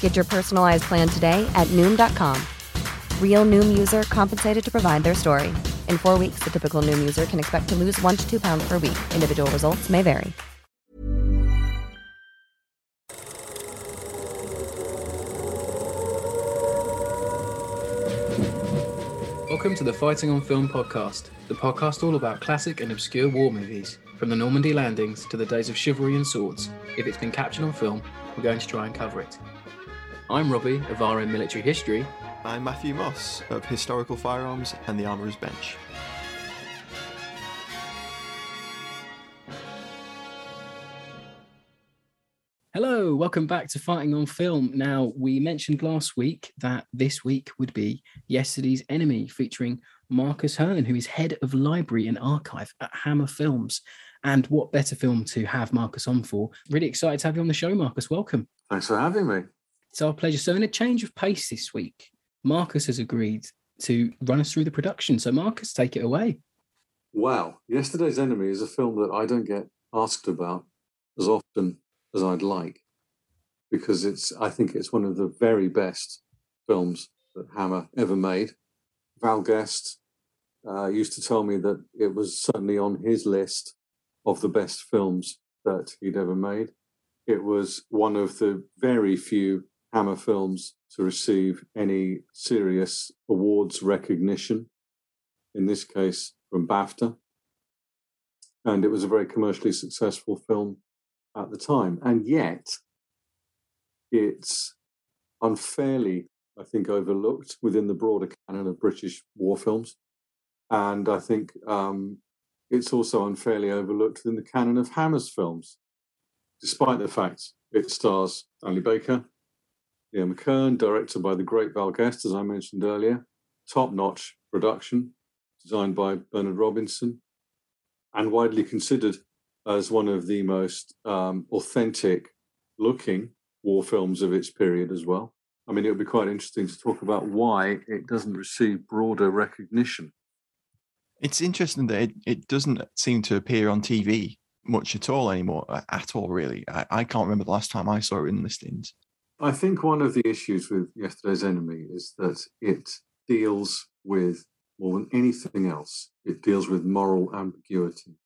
Get your personalized plan today at Noom.com. Real Noom user compensated to provide their story. In four weeks, the typical Noom user can expect to lose one to two pounds per week. Individual results may vary. Welcome to the Fighting on Film podcast, the podcast all about classic and obscure war movies, from the Normandy landings to the days of chivalry and swords. If it's been captured on film, we're going to try and cover it. I'm Robbie of RM Military History. I'm Matthew Moss of Historical Firearms and the Armourer's Bench. Hello, welcome back to Fighting on Film. Now, we mentioned last week that this week would be Yesterday's Enemy, featuring Marcus Hearn, who is head of library and archive at Hammer Films. And what better film to have Marcus on for? Really excited to have you on the show, Marcus. Welcome. Thanks for having me. It's our pleasure. So, in a change of pace this week, Marcus has agreed to run us through the production. So, Marcus, take it away. Wow. Yesterday's Enemy is a film that I don't get asked about as often as I'd like because it's, I think it's one of the very best films that Hammer ever made. Val Guest uh, used to tell me that it was certainly on his list of the best films that he'd ever made. It was one of the very few Hammer films to receive any serious awards recognition, in this case from BAFTA. And it was a very commercially successful film at the time. And yet, it's unfairly, I think, overlooked within the broader canon of British war films. And I think um, it's also unfairly overlooked in the canon of Hammer's films, despite the fact it stars Stanley Baker, Ian McKern, directed by the great Val Guest, as I mentioned earlier. Top notch production, designed by Bernard Robinson, and widely considered as one of the most um, authentic looking war films of its period as well. I mean, it would be quite interesting to talk about why it doesn't receive broader recognition. It's interesting that it, it doesn't seem to appear on TV much at all anymore, at all, really. I, I can't remember the last time I saw it in listings. I think one of the issues with Yesterday's Enemy is that it deals with, more than anything else, it deals with moral ambiguity.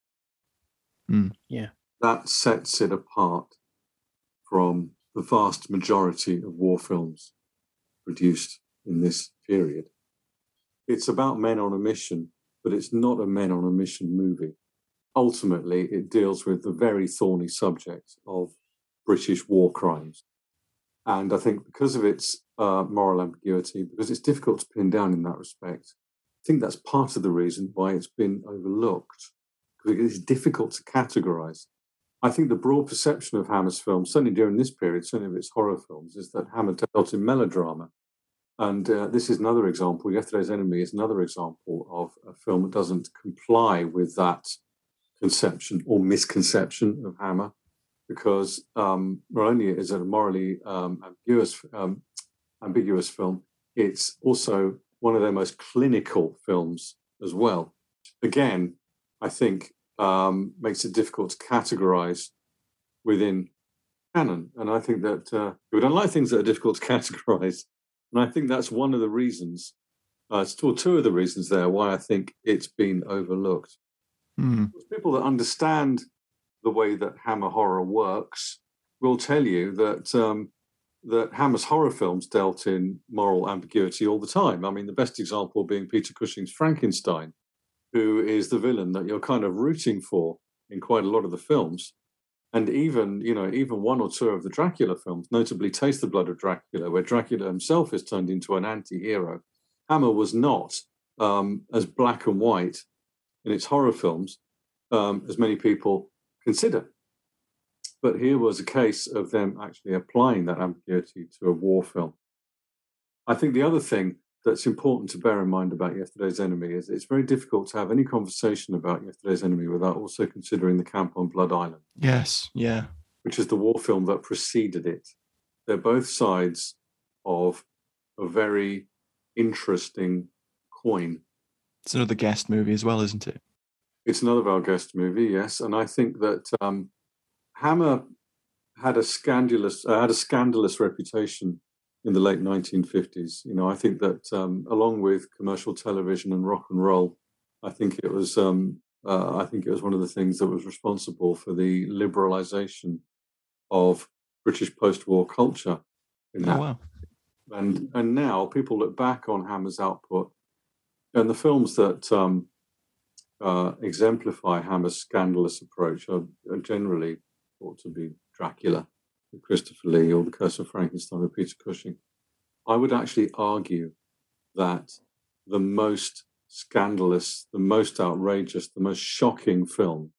Mm. Yeah. That sets it apart from the vast majority of war films produced in this period. It's about men on a mission, but it's not a men on a mission movie. Ultimately, it deals with the very thorny subject of British war crimes. And I think because of its uh, moral ambiguity, because it's difficult to pin down in that respect, I think that's part of the reason why it's been overlooked, because it's difficult to categorize. I think the broad perception of Hammer's films, certainly during this period, certainly of its horror films, is that Hammer dealt in melodrama. And uh, this is another example. Yesterday's Enemy is another example of a film that doesn't comply with that conception or misconception of Hammer. Because um, not only is it a morally um, ambiguous, um, ambiguous film, it's also one of their most clinical films as well. Again, I think um, makes it difficult to categorize within canon. And I think that uh, we don't like things that are difficult to categorize. And I think that's one of the reasons, uh, still two of the reasons there why I think it's been overlooked. Mm. People that understand the way that Hammer horror works will tell you that um, that Hammer's horror films dealt in moral ambiguity all the time. I mean, the best example being Peter Cushing's Frankenstein, who is the villain that you're kind of rooting for in quite a lot of the films. And even, you know, even one or two of the Dracula films, notably Taste the Blood of Dracula, where Dracula himself is turned into an anti-hero. Hammer was not um, as black and white in its horror films um, as many people consider. But here was a case of them actually applying that ambiguity to a war film. I think the other thing that's important to bear in mind about Yesterday's Enemy is it's very difficult to have any conversation about Yesterday's Enemy without also considering the camp on Blood Island. Yes, yeah. Which is the war film that preceded it. They're both sides of a very interesting coin. It's another Guest movie as well, isn't it? It's another Val Guest movie, yes. And I think that um, Hammer had a scandalous uh, had a scandalous reputation in the late 1950s. You know, I think that um, along with commercial television and rock and roll, I think it was um, uh, I think it was one of the things that was responsible for the liberalization of British post-war culture. In that. Oh, wow. And and now people look back on Hammer's output and the films that um, uh, exemplify Hammer's scandalous approach are, are generally thought to be Dracula Christopher Lee or The Curse of Frankenstein with Peter Cushing. I would actually argue that the most scandalous, the most outrageous, the most shocking film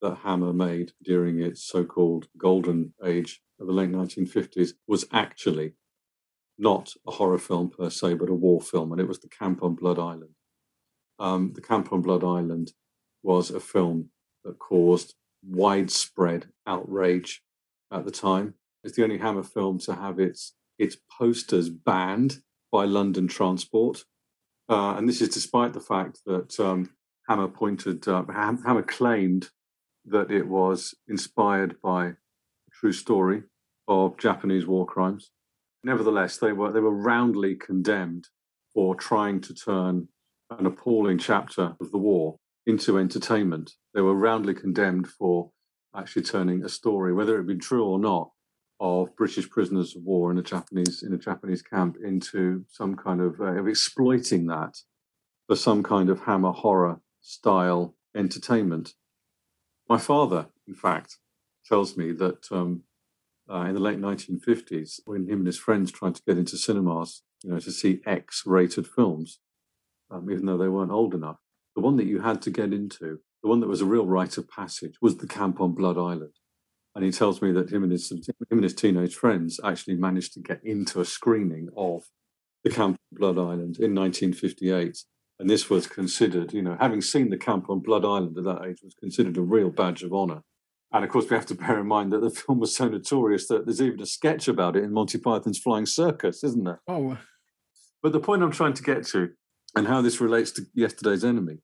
that Hammer made during its so called golden age of the late 1950s was actually not a horror film per se, but a war film, and it was The Camp on Blood Island. Um, the Camp on Blood Island was a film that caused widespread outrage at the time. It's the only Hammer film to have its its posters banned by London Transport, uh, and this is despite the fact that um, Hammer pointed, uh, Hammer claimed that it was inspired by a true story of Japanese war crimes. Nevertheless, they were they were roundly condemned for trying to turn an appalling chapter of the war into entertainment. They were roundly condemned for actually turning a story, whether it be true or not, of British prisoners of war in a Japanese in a Japanese camp into some kind of, uh, of exploiting that for some kind of hammer horror style entertainment. My father, in fact, tells me that um, uh, in the late 1950s, when him and his friends tried to get into cinemas, you know, to see X-rated films, um, even though they weren't old enough, the one that you had to get into, the one that was a real rite of passage, was the camp on Blood Island. And he tells me that him and his him and his teenage friends actually managed to get into a screening of the camp on Blood Island in 1958. And this was considered, you know, having seen the camp on Blood Island at that age was considered a real badge of honor. And of course, we have to bear in mind that the film was so notorious that there's even a sketch about it in Monty Python's Flying Circus, isn't there? Oh. But the point I'm trying to get to and how this relates to yesterday's enemy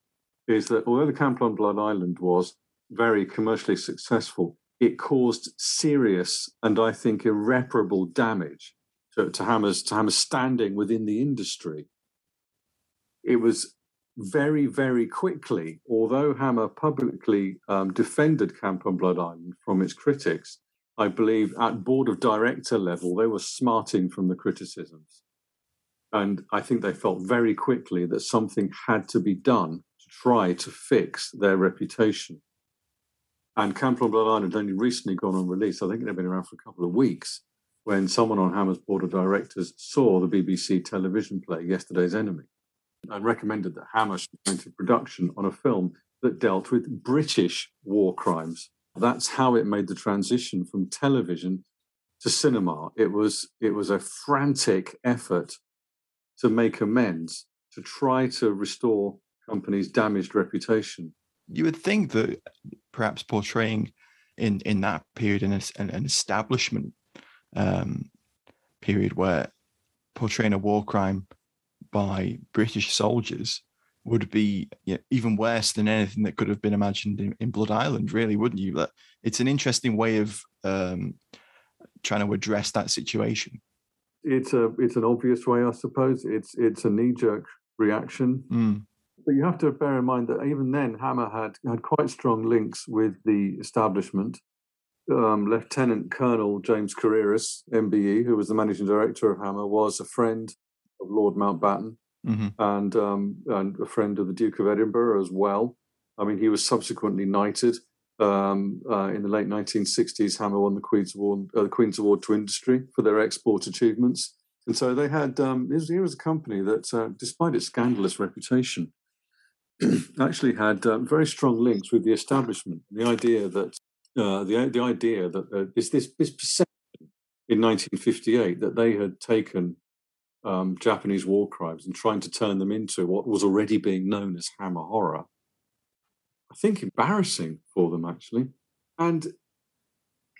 is that although the camp on Blood Island was very commercially successful, it caused serious and I think irreparable damage to, to Hammer's to Hammer's standing within the industry. It was very, very quickly, although Hammer publicly um, defended Camp on Blood Island from its critics, I believe at board of director level, they were smarting from the criticisms. And I think they felt very quickly that something had to be done to try to fix their reputation. And Camp on Blood Island had only recently gone on release. I think it had been around for a couple of weeks when someone on Hammer's board of directors saw the BBC television play Yesterday's Enemy and recommended that Hammer should go into production on a film that dealt with British war crimes. That's how it made the transition from television to cinema. It was it was a frantic effort to make amends, to try to restore companies' damaged reputation. You would think that perhaps portraying in in that period in an, establishment um, period where portraying a war crime by British soldiers would be you know, even worse than anything that could have been imagined in, in, Blood Island, really, wouldn't you? It's an interesting way of um, trying to address that situation. It's a it's an obvious way, I suppose. It's it's a knee jerk reaction. Mm. But you have to bear in mind that even then, Hammer had had quite strong links with the establishment. Um, Lieutenant Colonel James Carreras, MBE, who was the managing director of Hammer, was a friend of Lord Mountbatten mm-hmm. and um, and a friend of the Duke of Edinburgh as well. I mean, he was subsequently knighted um, uh, in the late 1960s. Hammer won the Queen's Award, uh, the Queen's Award to Industry for their export achievements, and so they had. Um, here was a company that, uh, despite its scandalous reputation, actually had uh, very strong links with the establishment. The idea that uh, the the idea that uh, this this this perception in 1958 that they had taken um, Japanese war crimes and trying to turn them into what was already being known as Hammer horror. I think embarrassing for them actually, and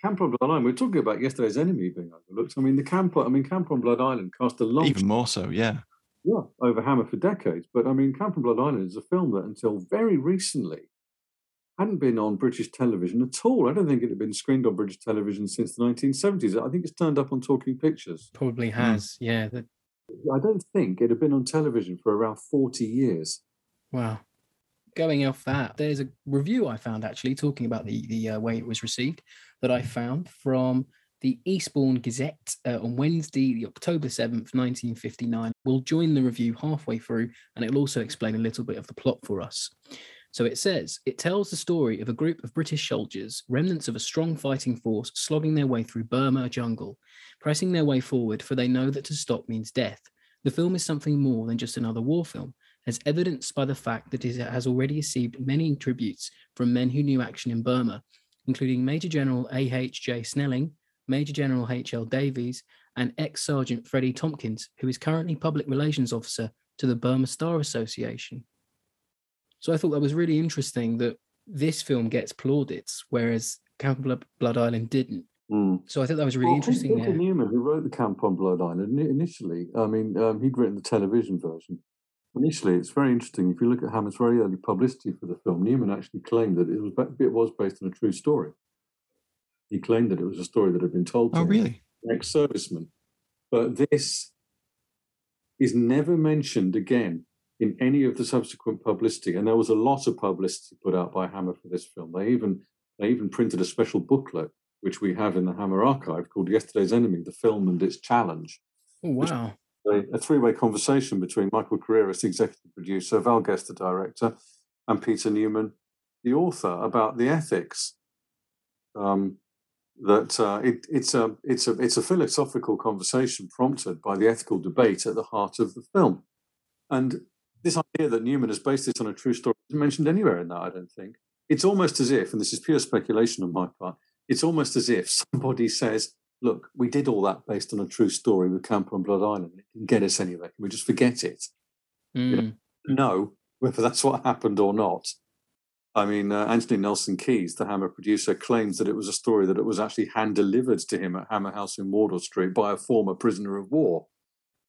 Camp on Blood Island. We are talking about yesterday's enemy being overlooked. I mean, the camp. I mean, Camp on Blood Island cast a long, even more so, yeah, yeah, over Hammer for decades. But I mean, Camp on Blood Island is a film that until very recently hadn't been on British television at all. I don't think it had been screened on British television since the 1970s. I think it's turned up on Talking Pictures. Probably hmm. has, mm. yeah. The... I don't think it had been on television for around 40 years. Wow. Going off that, there's a review I found actually talking about the the uh, way it was received that I found from the Eastbourne Gazette uh, on Wednesday, the October 7th, 1959. We'll join the review halfway through and it'll also explain a little bit of the plot for us. So it says it tells the story of a group of British soldiers, remnants of a strong fighting force, slogging their way through Burma jungle, pressing their way forward, for they know that to stop means death. The film is something more than just another war film, as evidenced by the fact that it has already received many tributes from men who knew action in Burma, including Major General A.H.J. Snelling, Major General H.L. Davies, and ex Sergeant Freddie Tompkins, who is currently Public Relations Officer to the Burma Star Association. So I thought that was really interesting that this film gets plaudits, whereas Camp on Blood Island didn't. Mm. So I thought that was really well, interesting. Peter Newman, who wrote the Camp on Blood Island initially, I mean, um, he'd written the television version. Initially, it's very interesting. If you look at Hammer's very early publicity for the film, Newman actually claimed that it was it was based on a true story. He claimed that it was a story that had been told oh, to oh, really? ex-serviceman. But this is never mentioned again in any of the subsequent publicity. And there was a lot of publicity put out by Hammer for this film. They even they even printed a special booklet, which we have in the Hammer archive, called "Yesterday's Enemy: The Film and Its Challenge." Oh, wow! A, a three-way conversation between Michael Carreras, the executive producer, Val Guest, the director, and Peter Newman, the author, about the ethics. Um, that uh, it, it's a it's a it's a philosophical conversation prompted by the ethical debate at the heart of the film, and this idea that Newman has based this on a true story isn't mentioned anywhere in that, I don't think. It's almost as if, and this is pure speculation on my part, it's almost as if somebody says, look, we did all that based on a true story with Camp on Blood Island. It didn't get us anywhere. Can we just forget it? Mm. You know, hmm. no, whether that's what happened or not. I mean, uh, Anthony Nelson Keys, the Hammer producer, claims that it was a story that it was actually hand delivered to him at Hammer House in Wardour Street by a former prisoner of war.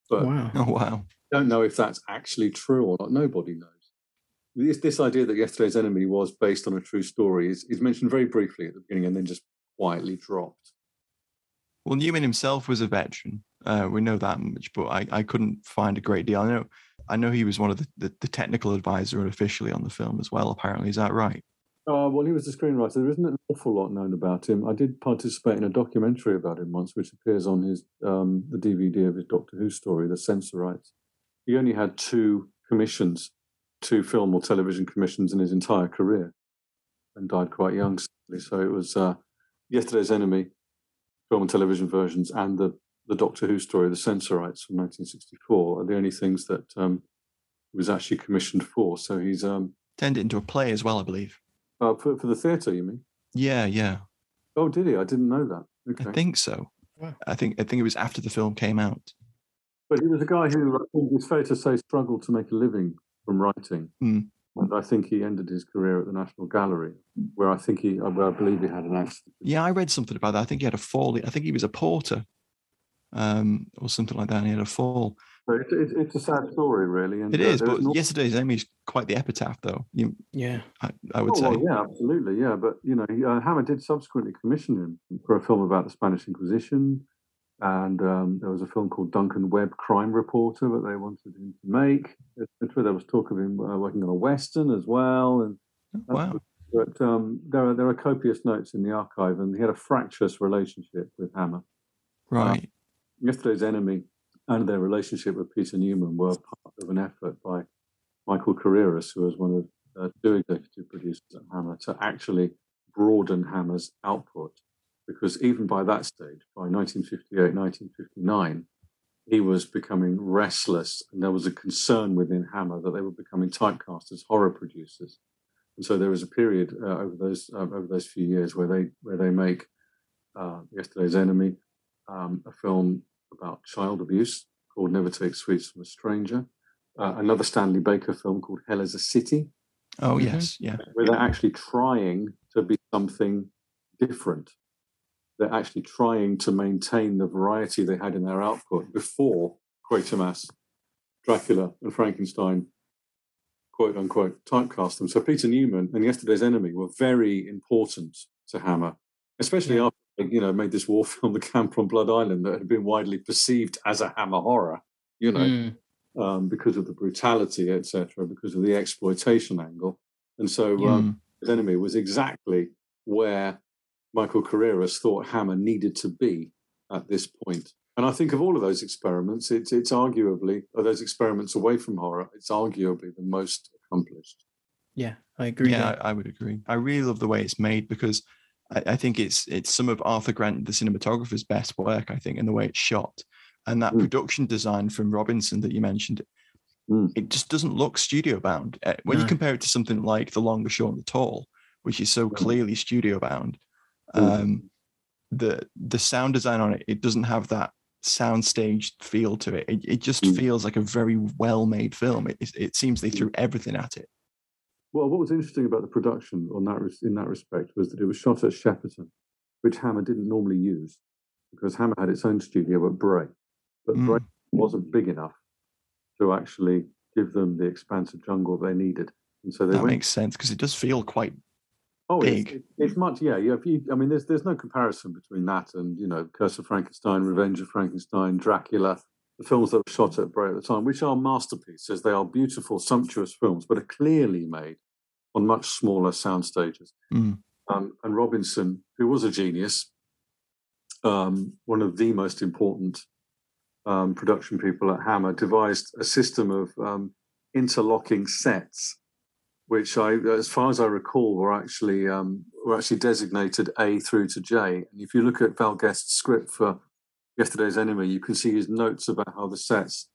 But wow. Oh, wow don't know if that's actually true or not. Nobody knows. This, this idea that yesterday's enemy was based on a true story is, is mentioned very briefly at the beginning and then just quietly dropped. Well, Newman himself was a veteran. Uh, we know that much, but I, I couldn't find a great deal. I know I know he was one of the, the, the technical advisor officially on the film as well. Apparently, is that right? Uh, well, he was the screenwriter. There isn't an awful lot known about him. I did participate in a documentary about him once, which appears on his um, the DVD of his Doctor Who story, The Sensorites he only had two commissions, two film or television commissions in his entire career, and died quite young. So it was uh, Yesterday's Enemy, film and television versions, and the the Doctor Who story, The Sensorites from 1964, are the only things that um, he was actually commissioned for. So he's um, turned it into a play as well, I believe. Uh, for, for the theatre, you mean? Yeah, yeah. Oh, did he? I didn't know that. Okay. I think so. Wow. I think I think it was after the film came out. But he was a guy who, I think it's fair to say, struggled to make a living from writing. Mm. And I think he ended his career at the National Gallery, where I think he, where I believe he had an accident. Yeah, I read something about that. I think he had a fall. I think he was a porter, um, or something like that. And he had a fall. So it, it, it's a sad story, really. And It uh, is, but no- yesterday's Enemy is quite the epitaph, though. You, Yeah. I, I would Oh, say. well, yeah, absolutely, yeah. But you know, he, uh, Hammer did subsequently commission him for a film about the Spanish Inquisition, and um, there was a film called Duncan Webb, Crime Reporter, that they wanted him to make. There was talk of him uh, working on a western as well, and Oh, wow. but um, there are there are copious notes in the archive, and he had a fractious relationship with Hammer. Right. Yesterday's Enemy and their relationship with Peter Newman were part of an effort by Michael Carreras, who was one of uh, two executive producers at Hammer, to actually broaden Hammer's output. Because even by that stage, by 1958, 1959, he was becoming restless, and there was a concern within Hammer that they were becoming typecast as horror producers. And so there was a period uh, over those uh, over those few years where they where they make uh, Yesterday's Enemy, um, a film about child abuse called Never Take Sweets from a Stranger, uh, another Stanley Baker film called Hell is a City, Oh, Mhm. yes. Yeah. where they're actually trying to be something different. They're actually trying to maintain the variety they had in their output before Quatermass, Dracula, and Frankenstein, quote unquote, typecast them. So Peter Newman and Yesterday's Enemy were very important to Hammer, especially Yeah. after they, you know made this war film, The Camp on Blood Island, that had been widely perceived as a Hammer horror. You know, Mm. um, because of the brutality, etc., because of the exploitation angle. And so, um, Mm. his enemy was exactly where Michael Carreras thought Hammer needed to be at this point. And I think of all of those experiments, it's it's arguably of those experiments away from horror, it's arguably the most accomplished. Yeah, I agree. Yeah. I, I would agree. I really love the way it's made because I, I think it's it's some of Arthur Grant, the cinematographer's best work. I think in the way it's shot and that Mm. production design from Robinson that you mentioned. Mm. It just doesn't look studio bound. Uh, When you compare it to something like The Long, the Short, and the Tall, which is so Mm. clearly studio bound. Um, the the sound design on it it doesn't have that sound soundstage feel to it. It, it just Mm. feels like a very well made film. It, it, it seems they threw everything at it. Well, what was interesting about the production on that res- in that respect was that it was shot at Shepperton, which Hammer didn't normally use, because Hammer had its own studio at Bray, but Mm. Bray wasn't big enough to actually give them the expansive jungle they needed, and so they That went. makes sense because it does feel quite oh, it's, big. it- it's much yeah. yeah if you, I mean, there's there's no comparison between that and you know, Curse of Frankenstein, Revenge of Frankenstein, Dracula, the films that were shot at Bray at the time, which are masterpieces. They are beautiful, sumptuous films, but are clearly made on much smaller sound stages. Mm. Um, and Robinson, who was a genius, um, one of the most important um, production people at Hammer, devised a system of um, interlocking sets, which I, as far as I recall, were actually um, were actually designated A through to J. And if you look at Val Guest's script for Yesterday's Enemy, you can see his notes about how the sets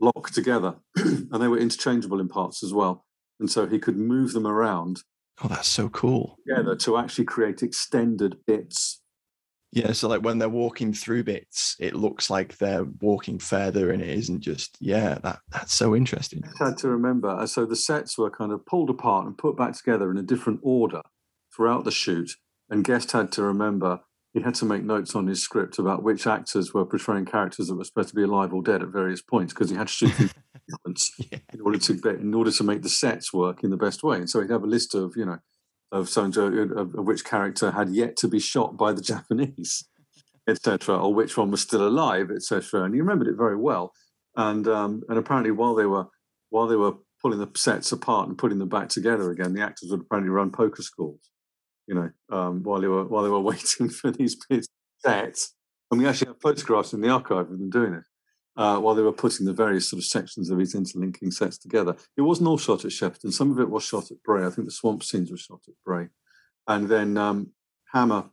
lock together, and they were interchangeable in parts as well. And so he could move them around Oh, that's so cool. together to actually create extended bits. Yeah, so like when they're walking through bits, it looks like they're walking further, and it isn't just. Yeah, that that's so interesting. had to remember, uh, so the sets were kind of pulled apart and put back together in a different order throughout the shoot. And Guest had to remember he had to make notes on his script about which actors were portraying characters that were supposed to be alive or dead at various points because he had to shoot through Yeah. in order to in order to make the sets work in the best way. And so he'd have a list of you know of of, of which character had yet to be shot by the Japanese, etc., or which one was still alive, etc. And he remembered it very well. And um, and apparently while they were while they were pulling the sets apart and putting them back together again, the actors would apparently run poker schools. You know, um, while they were while they were waiting for these bits set. And we actually have photographs in the archive of them doing it uh, while they were putting the various sort of sections of these interlinking sets together. It wasn't all shot at Shepperton. Some of it was shot at Bray. I think the swamp scenes were shot at Bray. And then um, Hammer,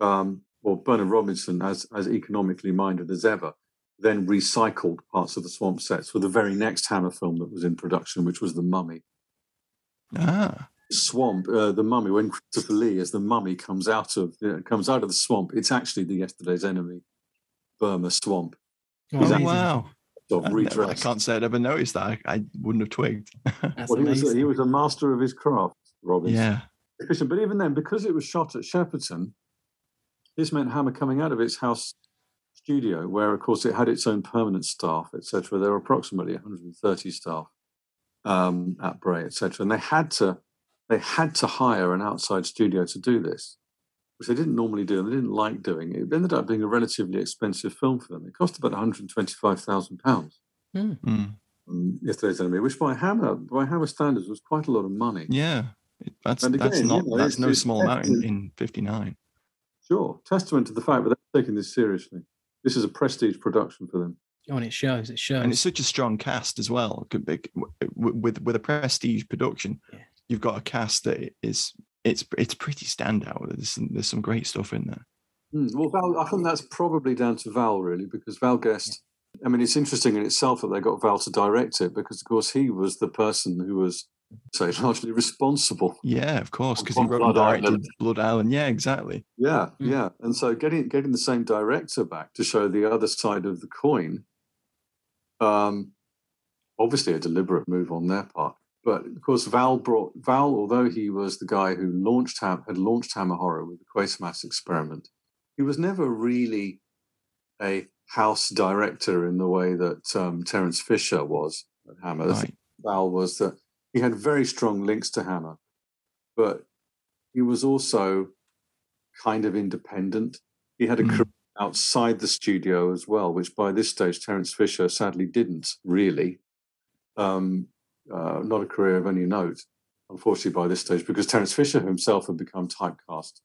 um, or Bernard Robinson, as, as economically minded as ever, then recycled parts of the swamp sets for the very next Hammer film that was in production, which was The Mummy. Ah, Swamp, uh, the mummy. When Christopher Lee, as the mummy, comes out of uh, comes out of the swamp, it's actually the Yesterday's Enemy, Burma swamp. Oh, He's amazing. wow. of I, I can't say I'd ever noticed that. I, I wouldn't have twigged. Well, he was, amazing. he was a master of his craft, Robinson. yeah. efficient. But even then, because it was shot at Shepperton, this meant Hammer coming out of its house studio, where of course it had its own permanent staff, etc. There were approximately 130 staff um, at Bray, etc. And they had to they had to hire an outside studio to do this, which they didn't normally do, and they didn't like doing. It It ended up being a relatively expensive film for them. It cost about 125,000 pounds. Mm. Um, Yesterday's Enemy, which by Hammer by Hammer standards was quite a lot of money. Yeah. It- That's And that's again, you not know, that's no small amount in, excellent. in 59. Sure, testament to the fact that they're taking this seriously. This is a prestige production for them. Oh, and it shows. It shows. and it's such a strong cast as well. Could be- With with a prestige production, Yeah. you've got a cast that is it's it's pretty standout. There's some, there's some great stuff in there. Hmm, Well, Val, I think that's probably down to Val, really, because Val Guest. I mean, it's interesting in itself that they got Val to direct it because, of course, he was the person who was, say, largely responsible. Yeah, of course, because he On wrote and Blood directed Island. Blood Island. Yeah, exactly. Yeah, Hmm. yeah. And so getting getting the same director back to show the other side of the coin, um, obviously a deliberate move on their part. But of course, Val brought Val, although he was the guy who launched Ham, had launched Hammer Horror with the Quatermass experiment, he was never really a house director in the way that um, Terence Fisher was at Hammer. Right. Val was that he had very strong links to Hammer, but he was also kind of independent. He had a Mm. career outside the studio as well, which by this stage Terence Fisher sadly didn't really. Um, uh, not a career of any note, unfortunately, by this stage, because Terence Fisher himself had become typecast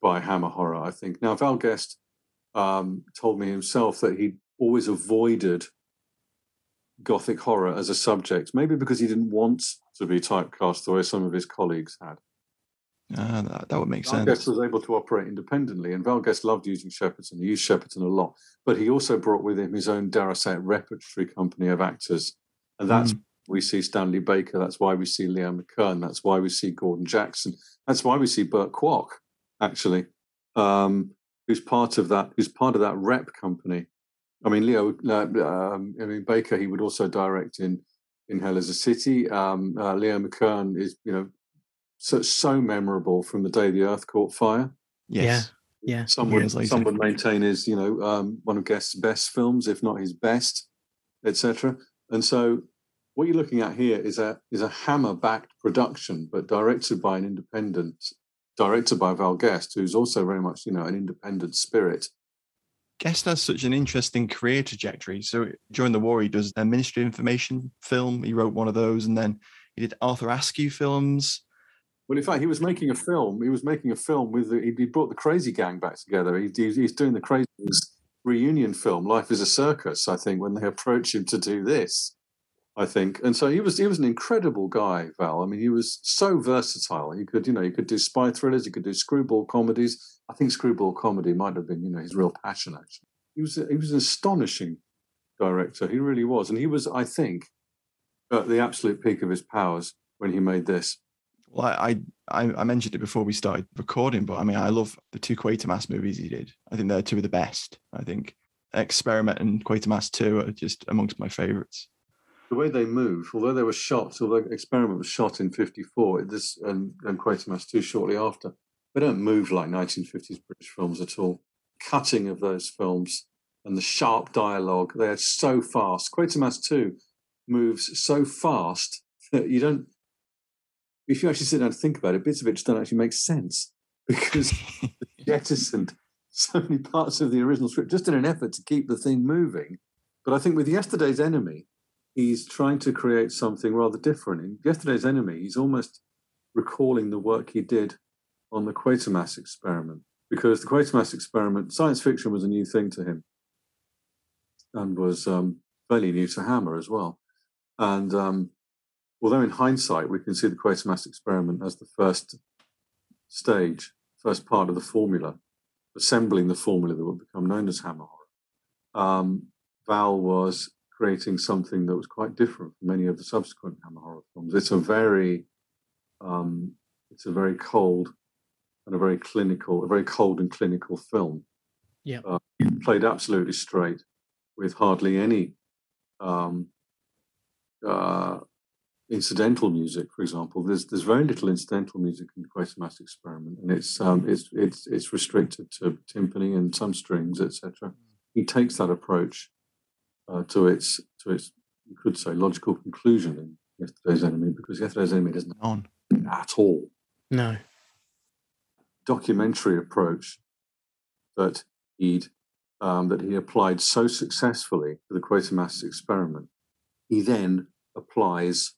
by Hammer Horror, I think. Now, Val Guest um, told me himself that he always avoided gothic horror as a subject, maybe because he didn't want to be typecast the way some of his colleagues had. Ah, that, that would make Val Guest was able to operate independently, and Val Guest loved using Shepperton. He used Shepperton a lot, but he also brought with him his own, dare I say, repertory company of actors, and that's we see Stanley Baker. That's why we see Leo McKern. That's why we see Gordon Jackson. That's why we see Burt Kwouk, actually, um, who's part of that. Who's part of that rep company. I mean, Leo. Uh, um, I mean, Baker. He would also direct in in Hell is a City. Um, uh, Leo McKern is, you know, so so memorable from the day the Earth caught fire. Yes. yeah. Some would, Years some would maintain is, you know, um, one of Guest's best films, if not his best, etc. And so, what you're looking at here is a is a Hammer-backed production, but directed by an independent director by Val Guest, who's also very much, you know, an independent spirit. Guest has such an interesting career trajectory. So during the war, he does a Ministry of Information film. He wrote one of those, and then he did Arthur Askey films. Well, in fact, he was making a film. He was making a film with the, he, brought the Crazy Gang back together. He, he's, doing the Crazy reunion film, Life is a Circus. I think when they approach him to do this, I think, and so he was he was an incredible guy, Val. I mean, he was so versatile. He could, you know, he could do spy thrillers. He could do screwball comedies. I think screwball comedy might have been, you know, his real passion. Actually, he was he was an astonishing director. He really was, and he was, I think, at the absolute peak of his powers when he made this. Well, I, I I mentioned it before we started recording, but I mean, I love the two Quatermass movies he did. I think they're two of the best. I think Experiment and Quatermass Two are just amongst my favorites. The way they move, although they were shot, although the Experiment was shot in '54, this and, and Quatermass 2 shortly after, they don't move like 1950s British films at all. Cutting of those films and the sharp dialogue, they are so fast. Quatermass 2 moves so fast that you don't, if you actually sit down and think about it, bits of it just don't actually make sense because jettisoned so many parts of the original script just in an effort to keep the thing moving. But I think with Yesterday's Enemy, he's trying to create something rather different. In Yesterday's Enemy, he's almost recalling the work he did on the Quatermass experiment because the Quatermass experiment, science fiction was a new thing to him and was um, fairly new to Hammer as well. And um, although in hindsight we can see the Quatermass experiment as the first stage, first part of the formula, assembling the formula that would become known as Hammer Horror, um, Val was creating something that was quite different from many of the subsequent Hammer horror films. It's a very, um, it's a very cold and a very clinical, a very cold and clinical film. Yeah. Uh, played absolutely straight, with hardly any um, uh, incidental music, for example. There's there's very little incidental music in the Quatermass experiment, and it's um, it's it's it's restricted to timpani and some strings, etc. He takes that approach uh, to its to its you could say logical conclusion in Yesterday's Enemy because Yesterday's Enemy doesn't On. at all No. documentary approach that he'd um, that he applied so successfully to the Quatermass experiment, he then applies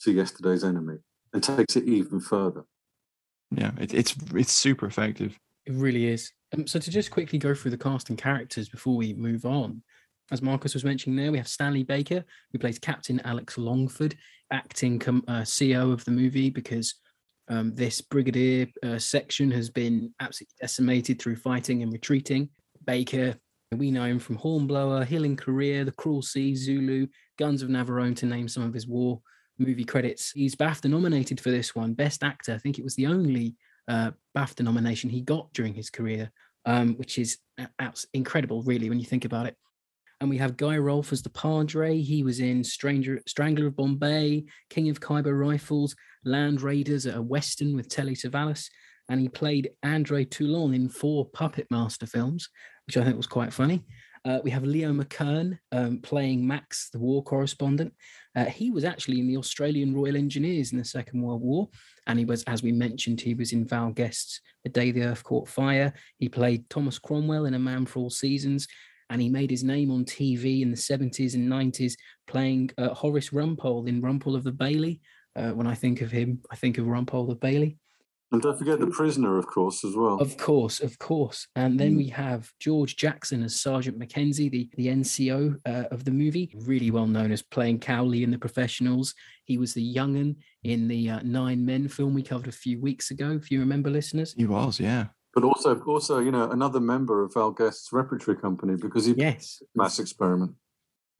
to Yesterday's Enemy and takes it even further. Yeah, it, it's it's super effective. It really is. Um, so to just quickly go through the cast and characters before we move on, as Marcus was mentioning there, we have Stanley Baker, who plays Captain Alex Longford, acting com- uh, CEO of the movie because um, this brigadier uh, section has been absolutely decimated through fighting and retreating. Baker, we know him from Hornblower, Hill in The Cruel Sea, Zulu, Guns of Navarone, to name some of his war movie credits. He's BAFTA nominated for this one, Best Actor. I think it was the only uh, BAFTA nomination he got during his career, um, which is incredible, really, when you think about it. And we have Guy Rolfe as the Padre. He was in Stranger, Strangler of Bombay, King of Khyber Rifles, Land Raiders, a Western with Telly Savalas. And he played Andre Toulon in four Puppet Master films, which I think was quite funny. Uh, we have Leo McKern um, playing Max, the war correspondent. Uh, he was actually in the Australian Royal Engineers in the Second World War. And he was, as we mentioned, he was in Val Guest's The Day the Earth Caught Fire. He played Thomas Cromwell in A Man for All Seasons. And he made his name on TV in the 70s and 90s playing uh, Horace Rumpole in Rumpole of the Bailey. Uh, when I think of him, I think of Rumpole of the Bailey. And don't forget the prisoner, of course, as well. Of course, of course. And then we have Gordon Jackson as Sergeant Mackenzie, the, the NCO uh, of the movie, really well known as playing Cowley in The Professionals. He was the young'un in the uh, Nine Men film we covered a few weeks ago, if you remember, listeners. He was, yeah. But also, also, you know, another member of Val Guest's repertory company because he Yes. mass experiment.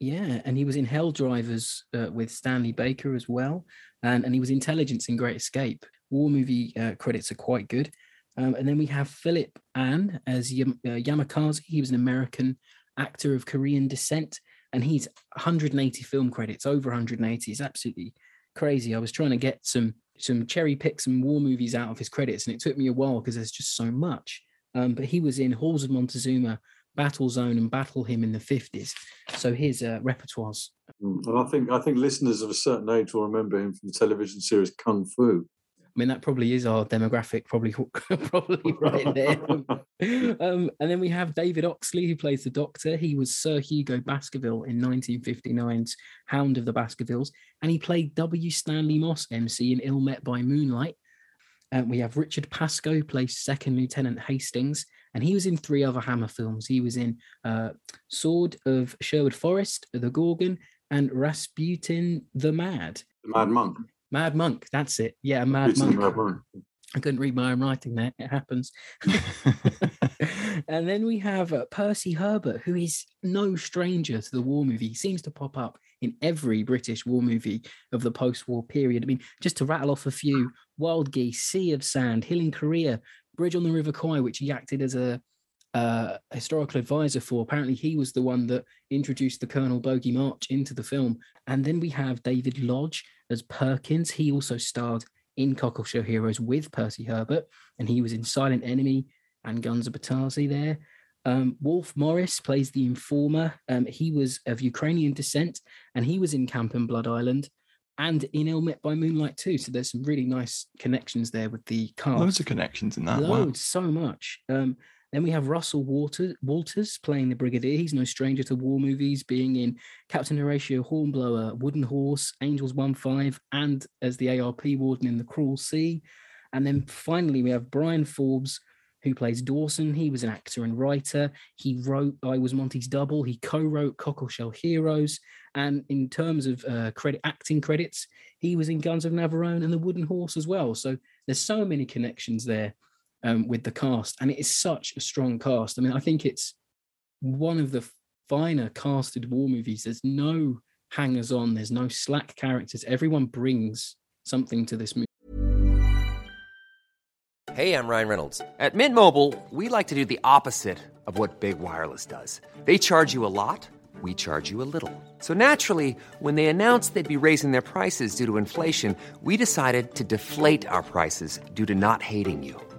Yeah, and he was in Hell Drivers uh, with Stanley Baker as well, and and he was Intelligence in Great Escape. War movie uh, credits are quite good. Um, and then we have Philip Ahn as Yam- uh, Yamakaze. He was an American actor of Korean descent, and he's 180 film credits, over 180. It's absolutely crazy. I was trying to get some some cherry pick some war movies out of his credits, and it took me a while because there's just so much. Um, but he was in Halls of Montezuma, Battle Zone, and Battle Hymn in the 50s. So his uh, repertoire's Mm. And I think I think listeners of a certain age will remember him from the television series Kung Fu. I mean, that probably is our demographic, probably, probably right there. um, and then we have David Oxley, who plays the Doctor. He was Sir Hugo Baskerville in 1959's Hound of the Baskervilles, and he played W. Stanley Moss, MC, in Ill Met by Moonlight. And we have Richard Pascoe, who plays Second Lieutenant Hastings, and he was in three other Hammer films. He was in uh, Sword of Sherwood Forest, The Gorgon, and Rasputin the Mad. The Mad Monk. Mad Monk, that's it. Yeah, Mad It's Monk. Mad Monk. I couldn't read my own writing there. It happens. and then we have uh, Percy Herbert, who is no stranger to the war movie. He seems to pop up in every British war movie of the post war period. I mean, just to rattle off a few Wild Geese, Sea of Sand, Hill in Korea, Bridge on the River Kwai, which he acted as a uh, historical advisor for. Apparently, he was the one that introduced the Colonel Bogey March into the film. And then we have David Lodge as Perkins. He also starred in Cockleshell Heroes with Percy Herbert, and he was in Silent Enemy and Guns of Batasi there. Um, Wolfe Morris plays the informer. Um, he was of Ukrainian descent, and he was in Camp and Blood Island and in Ill Met by Moonlight too. So there's some really nice connections there with the cast. Loads of connections in that. Wow. Loads, so much. Um, then we have Russell Walter, Walters playing the Brigadier. He's no stranger to war movies, being in Captain Horatio Hornblower, Wooden Horse, Angels 1 5, and as the ARP warden in The Cruel Sea. And then finally, we have Bryan Forbes, who plays Dawson. He was an actor and writer. He wrote I Was Monty's Double. He co wrote Cockleshell Heroes. And in terms of uh, credit acting credits, he was in Guns of Navarone and The Wooden Horse as well. So there's so many connections there um, with the cast, and it is such a strong cast. I mean, I think it's one of the finer casted war movies. There's no hangers on. There's no slack characters. Everyone brings something to this movie. Hey, I'm Ryan Reynolds. At Mint Mobile, we like to do the opposite of what Big Wireless does. They charge you a lot, we charge you a little. So naturally, when they announced they'd be raising their prices due to inflation, we decided to deflate our prices due to not hating you.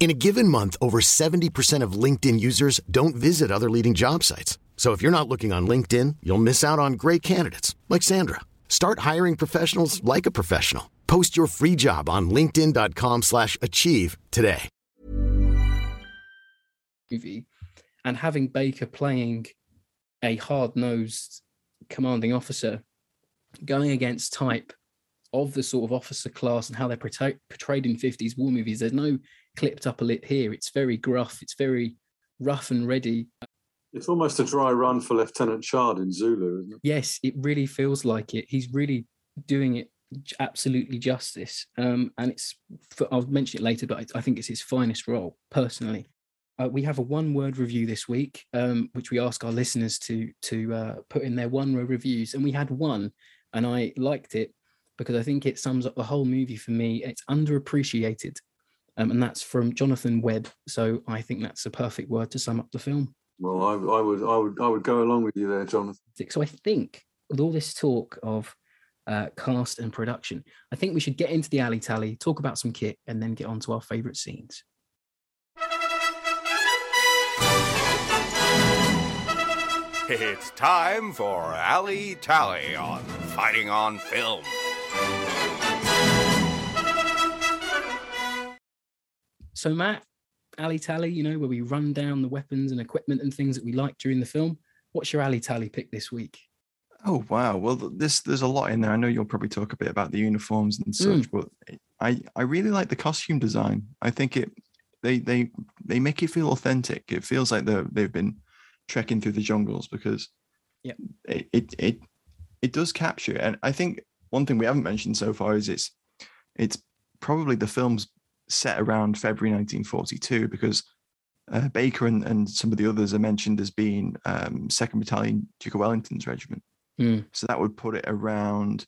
In a given month, over 70% of LinkedIn users don't visit other leading job sites. So if you're not looking on LinkedIn, you'll miss out on great candidates like Sandra. Start hiring professionals like a professional. Post your free job on linkedin.com/achieve slash achieve today. movie and having Baker playing a hard-nosed commanding officer going against type of the sort of officer class and how they're portrayed in 50s war movies there's no clipped up a lip here. It's very gruff. It's very rough and ready. It's almost a dry run for Lieutenant Chard in Zulu, isn't it? yes it really feels like it. He's really doing it absolutely justice. Um and it's for, i'll mention it later but I, think it's his finest role personally. Uh, we have a one word review this week um which we ask our listeners to to uh, put in their one word reviews. And we had one and i liked it because i think it sums up the whole movie for me. It's underappreciated um, and that's from jonathan webb so i think that's a perfect word to sum up the film Well, I, I would, I would, I would go along with you there, Jonathan. So I think with all this talk of uh, cast and production, I think we should get into the alley tally, talk about some kit, and then get on to our favourite scenes. It's time for Alley Tally on Fighting on Film. So Matt, alley tally, you know, where we run down the weapons and equipment and things that we like during the film. What's your alley tally pick this week? Oh wow! Well, this there's a lot in there. I know you'll probably talk a bit about the uniforms and mm. such, but I I really like the costume design. I think it they they they make it feel authentic. It feels like they they've been trekking through the jungles because yeah, it, it it it does capture. And I think one thing we haven't mentioned so far is it's it's probably the film's set around February 1942 because uh, Baker and, and some of the others are mentioned as being um, Second Battalion Duke of Wellington's regiment. Mm. So that would put it around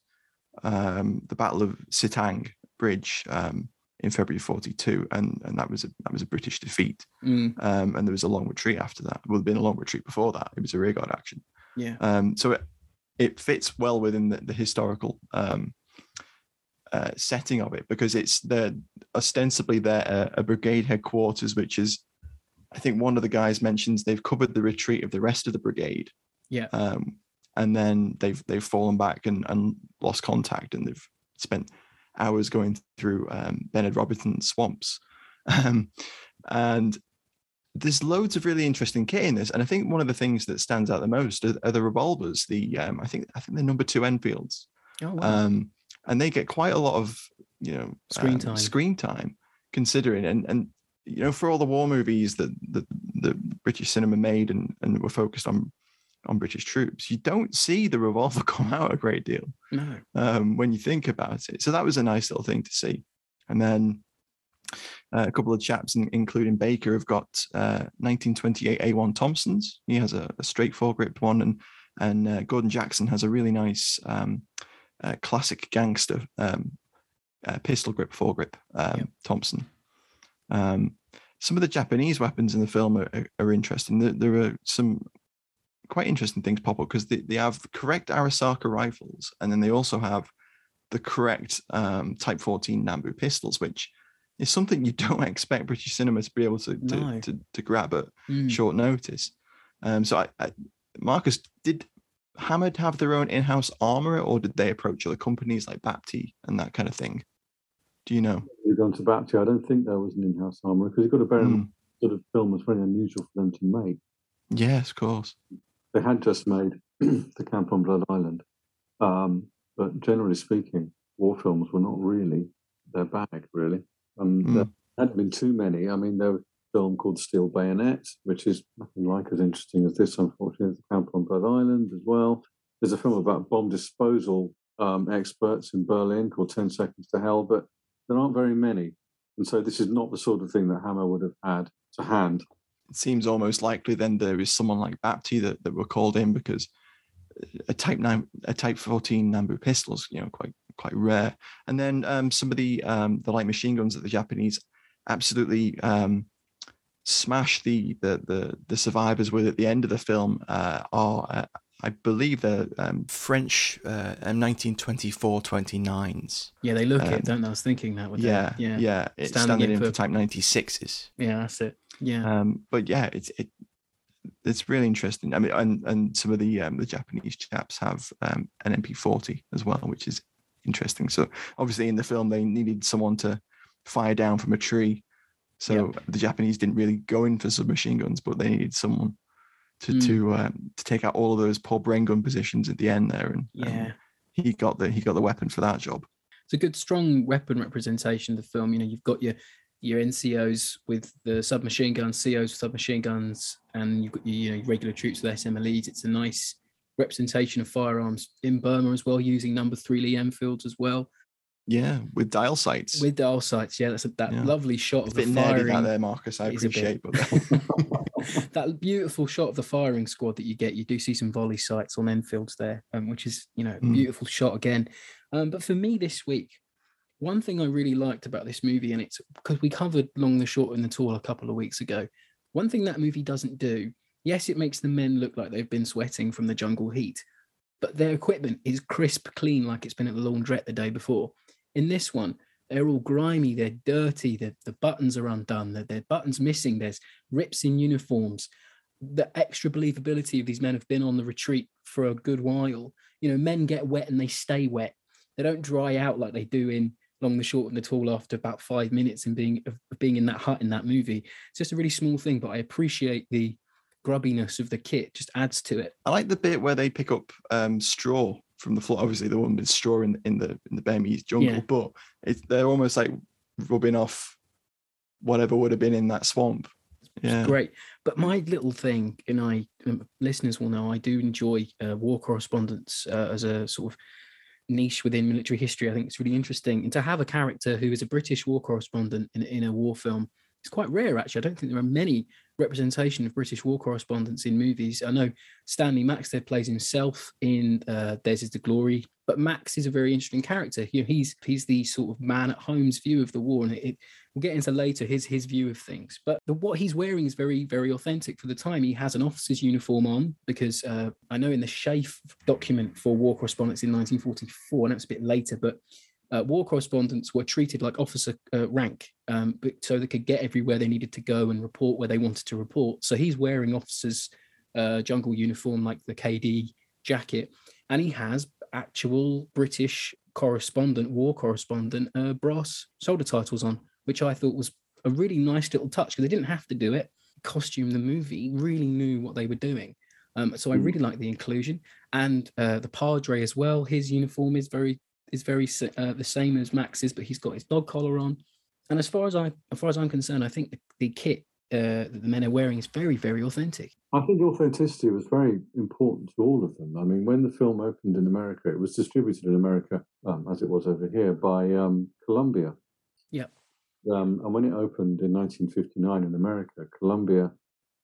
um, the Battle of Sitang Bridge um, in February 42, and and that was a that was a British defeat. Mm, Um, and there was a long retreat after that. Well, there'd been a long retreat before that. It was a rearguard action. yeah. Um, so it it fits well within the, the historical um, uh, setting of it because it's the ostensibly their uh, a brigade headquarters, which is I think one of the guys mentions they've covered the retreat of the rest of the brigade. Yeah. Um, and then they've they've fallen back and, and lost contact, and they've spent hours going through um, Bernard Robertson swamps. Um, and there's loads of really interesting kit in this, and I think one of the things that stands out the most are, are the revolvers. The um, I think I think they're number two Enfields, Oh, wow. um, and they get quite a lot of you know Screen um, time. Screen time, considering and and you know for all the war movies that the, the British cinema made and and were focused on on British troops, you don't see the revolver come out a great deal no. um, when you think about it. So that was a nice little thing to see. And then uh, a couple of chaps, in, including Baker, have got uh, 1928 A1 Thompsons. He has a, a straight foregrip one, and and uh, Gordon Jackson has a really nice um, uh, classic gangster um, uh, pistol grip foregrip um, Yep. Thompson. Um, some of the Japanese weapons in the film are, are, are interesting. There, there are some quite interesting things pop up because they, they have the correct Arisaka rifles, and then they also have the correct um, Type 14 Nambu pistols, which is something you don't expect British cinema to be able to to, No. to, to grab at Mm. short notice. Um, so, I, I, Marcus, did Hammered have their own in-house armorer, or did they approach other companies like Bapty and that kind of thing? Do you know? We've gone to Bapty. I don't think there was an in-house armour because you've got to bear in Mm. mind sort of film was very unusual for them to make. Yes, of course. They had just made the Camp on Blood Island, um, but generally speaking, war films were not really their bag. Really, um, Mm. there hadn't been too many. I mean, there film called Steel Bayonet, which is nothing like as interesting as this, unfortunately. against the camp on Blood Island as well. There's a film about bomb disposal um, experts in Berlin called 10 Seconds to Hell, but there aren't very many. And so this is not the sort of thing that Hammer would have had to hand. It seems almost likely then there is someone like Bapty that, that were called in because a type nine, a type 14 Nambu pistols, you know, quite quite rare. And then um, some of the um, the light machine guns that the Japanese absolutely um, smash the, the the the survivors with at the end of the film uh, are uh, I believe they're um, French uh, M1924 29s. Yeah, they look Um, it, don't they? I was thinking that. Would yeah, yeah, yeah, It's Standing standing, in in for for- Type 96s. yeah. That's it. Yeah, Um, but yeah, it's it it's really interesting. I mean, and and some of the um, the Japanese chaps have um, an MP40 as well, which is interesting. So obviously in the film they needed someone to fire down from a tree. So the Japanese didn't really go in for submachine guns, but they needed someone to Mm. to um, to take out all of those poor Bren gun positions at the end there, and yeah. he got the he got the weapon for that job. it's a good strong weapon representation of the film. You know, you've got your your NCOs with the submachine guns, COs with submachine guns, and you've got your, you know regular troops with SMLEs. It's a nice representation of firearms in Burma as well, using number three Lee Enfields as well Yeah, with dial sights. with dial sights. Yeah, that's a, that Yeah. lovely shot It's of the firing. that there, Marcus. I It is a bit. appreciate, but that beautiful shot of the firing squad that you get, you do see some volley sights on Enfields there, um, which is you know a Mm. beautiful shot again. Um, but for me this week, one thing I really liked about this movie, and it's because we covered long, the short, and the tall a couple of weeks ago. One thing that movie doesn't do, yes, it makes the men look like they've been sweating from the jungle heat, but their equipment is crisp clean, like it's been at the laundrette the day before. In this one, they're all grimy, they're dirty, the, the buttons are undone, the, the buttons missing, there's rips in uniforms. The extra believability of these men have been on the retreat for a good while. You know, men get wet and they stay wet. They don't dry out like they do in Long, the Short, and the Tall after about five minutes and being of being in that hut in that movie. It's just a really small thing, but I appreciate the grubbiness of the kit. Just adds to it. I like the bit where they pick up um, straw from the floor. Obviously, the one with straw in in the in the Burmese jungle, Yeah. but it's they're almost like rubbing off whatever would have been in that swamp. Yeah, Great. But my little thing, and I um, listeners will know, I do enjoy uh, war correspondence uh, as a sort of niche within military history. I think it's really interesting, and to have a character who is a British war correspondent in, in a war film is quite rare. Actually, I don't think there are many representation of British war correspondents in movies. I know Stanley Maxted plays himself in uh, Theirs Is the Glory, but Max is a very interesting character. You know, he's he's the sort of man at home's view of the war, and it, it we'll get into later his his view of things. But the, what he's wearing is very very authentic for the time. He has an officer's uniform on because uh, I know in the SHAEF document for war correspondents in 1944, and it's a bit later, but uh, war correspondents were treated like officer uh, rank, um, but so they could get everywhere they needed to go and report where they wanted to report. So he's wearing officer's uh, jungle uniform, like the KD jacket, and he has actual British correspondent, war correspondent, uh, brass shoulder titles on, which I thought was a really nice little touch because they didn't have to do it. Costume, the movie really knew what they were doing. Um, so I really like the inclusion and uh, the Padre as well. His uniform is very is very uh, the same as Max's, but he's got his dog collar on. And as far as I as far as I'm concerned, I think the, the kit uh, that the men are wearing is very very authentic. I think authenticity was very important to all of them. I mean, when the film opened in America, it was distributed in America, um, as it was over here, by um, Columbia. Yep. Um, and when it opened in 1959 in America, Columbia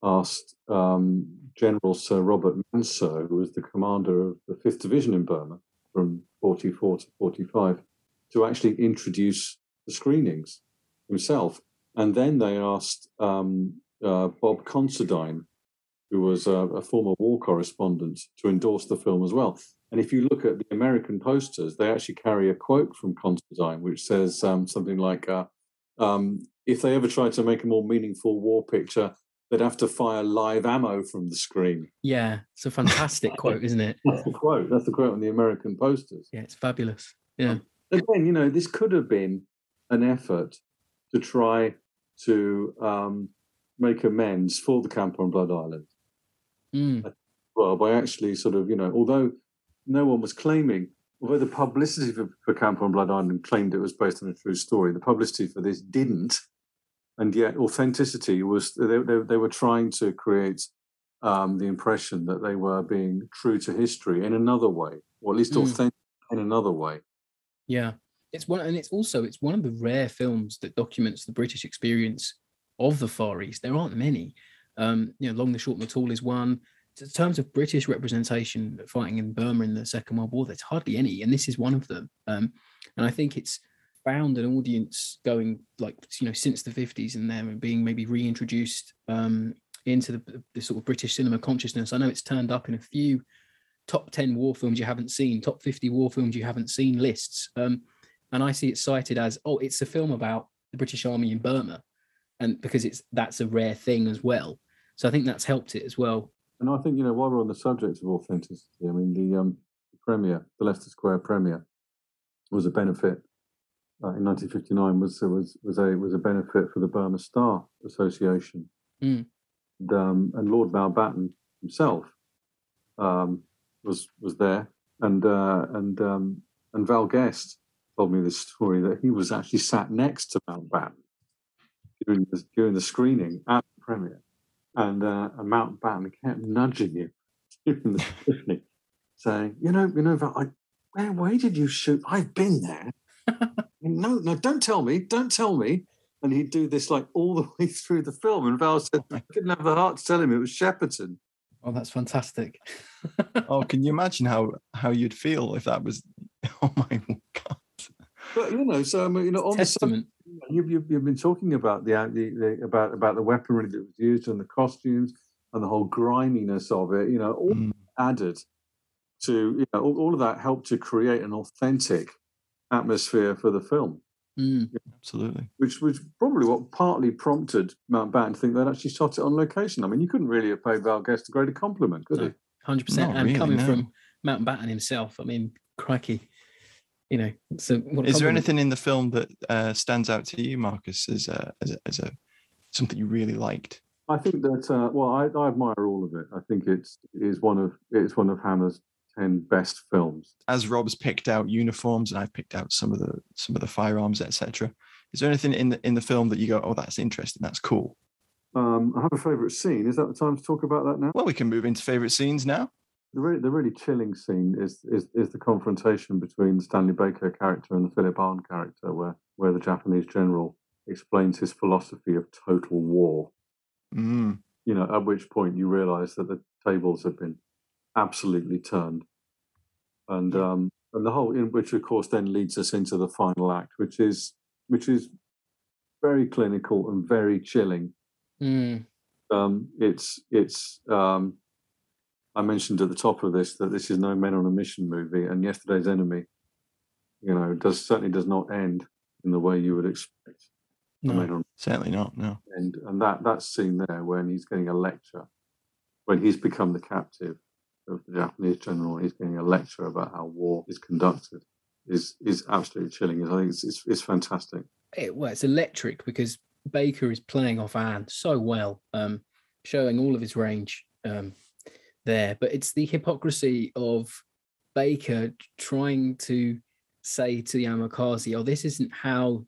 asked um, General Sir Robert Mansergh, who was the commander of the 5th Division in Burma from 44 to 45, to actually introduce the screenings himself. And then they asked um, uh, Bob Considine, who was a, a former war correspondent, to endorse the film as well. And if you look at the American posters, they actually carry a quote from Considine, which says um, something like, uh, um, "If they ever tried to make a more meaningful war picture, they'd have to fire live ammo from the screen." Yeah, it's a fantastic quote, isn't it? That's the quote. That's the quote on the American posters. Yeah, it's fabulous. Yeah, Again, you know, this could have been an effort to try to um, make amends for the camp on Blood Island. Mm. well by actually sort of, you know, although no one was claiming, although the publicity for, for Camp on Blood Island claimed it was based on a true story, the publicity for this didn't. And yet authenticity was, they, they, they were trying to create um, the impression that they were being true to history in another way, or at least Mm. authentic in another way. Yeah, it's one, and it's also it's one of the rare films that documents the British experience of the Far East. There aren't many. Um, you know, Long the Short and the Tall is one. In terms of British representation fighting in Burma in the Second World War, there's hardly any, and this is one of them. Um, and I think it's found an audience going like you know since the 50s and then being maybe reintroduced um, into the, the sort of British cinema consciousness. I know it's turned up in a few top 10 war films you haven't seen, top 50 war films you haven't seen lists. Um, and I see it cited as, oh, it's a film about the British Army in Burma. And because it's that's a rare thing as well. So I think that's helped it as well. And I think, you know, while we're on the subject of authenticity, I mean, the, um, the premiere, the Leicester Square premiere, was a benefit uh, in 1959. was was was a was a benefit for the Burma Star Association, Mm. and, um, and Lord Mountbatten himself um, was was there, and uh, and um, and Val Guest told me this story that he was actually sat next to Mountbatten during the, during the screening at the premiere, and, uh, and Mountbatten kept nudging him during the screening, saying, "You know, you know, Val, I, where where did you shoot? I've been there. no, no, don't tell me, don't tell me." And he'd do this like all the way through the film, and Val said, "I couldn't have the heart to tell him it was Shepperton." Oh, that's fantastic. oh, can you imagine how how you'd feel if that was? Oh my god! But you know, so I mean, you know, on the sub- Testament. you've, you've you've been talking about the, the, the about about the weaponry that was used and the costumes and the whole griminess of it. You know, all Mm. added to you know all, all of that helped to create an authentic atmosphere for the film, Mm. Absolutely. which was probably what partly prompted Mountbatten to think they'd actually shot it on location. I mean, you couldn't really have paid Val Guest a greater compliment, could No. you? Hundred percent, Not and really, coming no. from Mountbatten himself, I mean, crikey, you know. So, what Is there anything in the film that uh, stands out to you, Marcus, as a, as a, as a something you really liked? I think that uh, well, I, I admire all of it. I think it's is one of it's one of Hammer's ten best films. As Rob's picked out uniforms, and I've picked out some of the some of the firearms, etc. Is there anything in the in the film that you go, "Oh, that's interesting. That's cool"? Um, I have a favourite scene. Is that the time to talk about that now? Well, we can move into favorite scenes now. The really, the really chilling scene is, is is the confrontation between the Stanley Baker character and the Philip Ahn character, where where the Japanese general explains his philosophy of total war. Mm. You know, at which point you realise that the tables have been absolutely turned, and um, and the whole, in which of course then leads us into the final act, which is which is very clinical and very chilling. Mm. Um, it's it's. Um, I mentioned at the top of this that this is no Men on a Mission movie, and Yesterday's Enemy, you know, does certainly does not end in the way you would expect. No. Men on Certainly not. No. and and that that scene there when he's getting a lecture, when he's become the captive of the Japanese general, he's giving a lecture about how war is conducted, is is absolutely chilling. I think it's it's, it's fantastic. it, well, it's electric because Baker is playing off Ahn so well, um, showing all of his range um, there. But it's the hypocrisy of Baker trying to say to Yamakaze, "Oh, this isn't how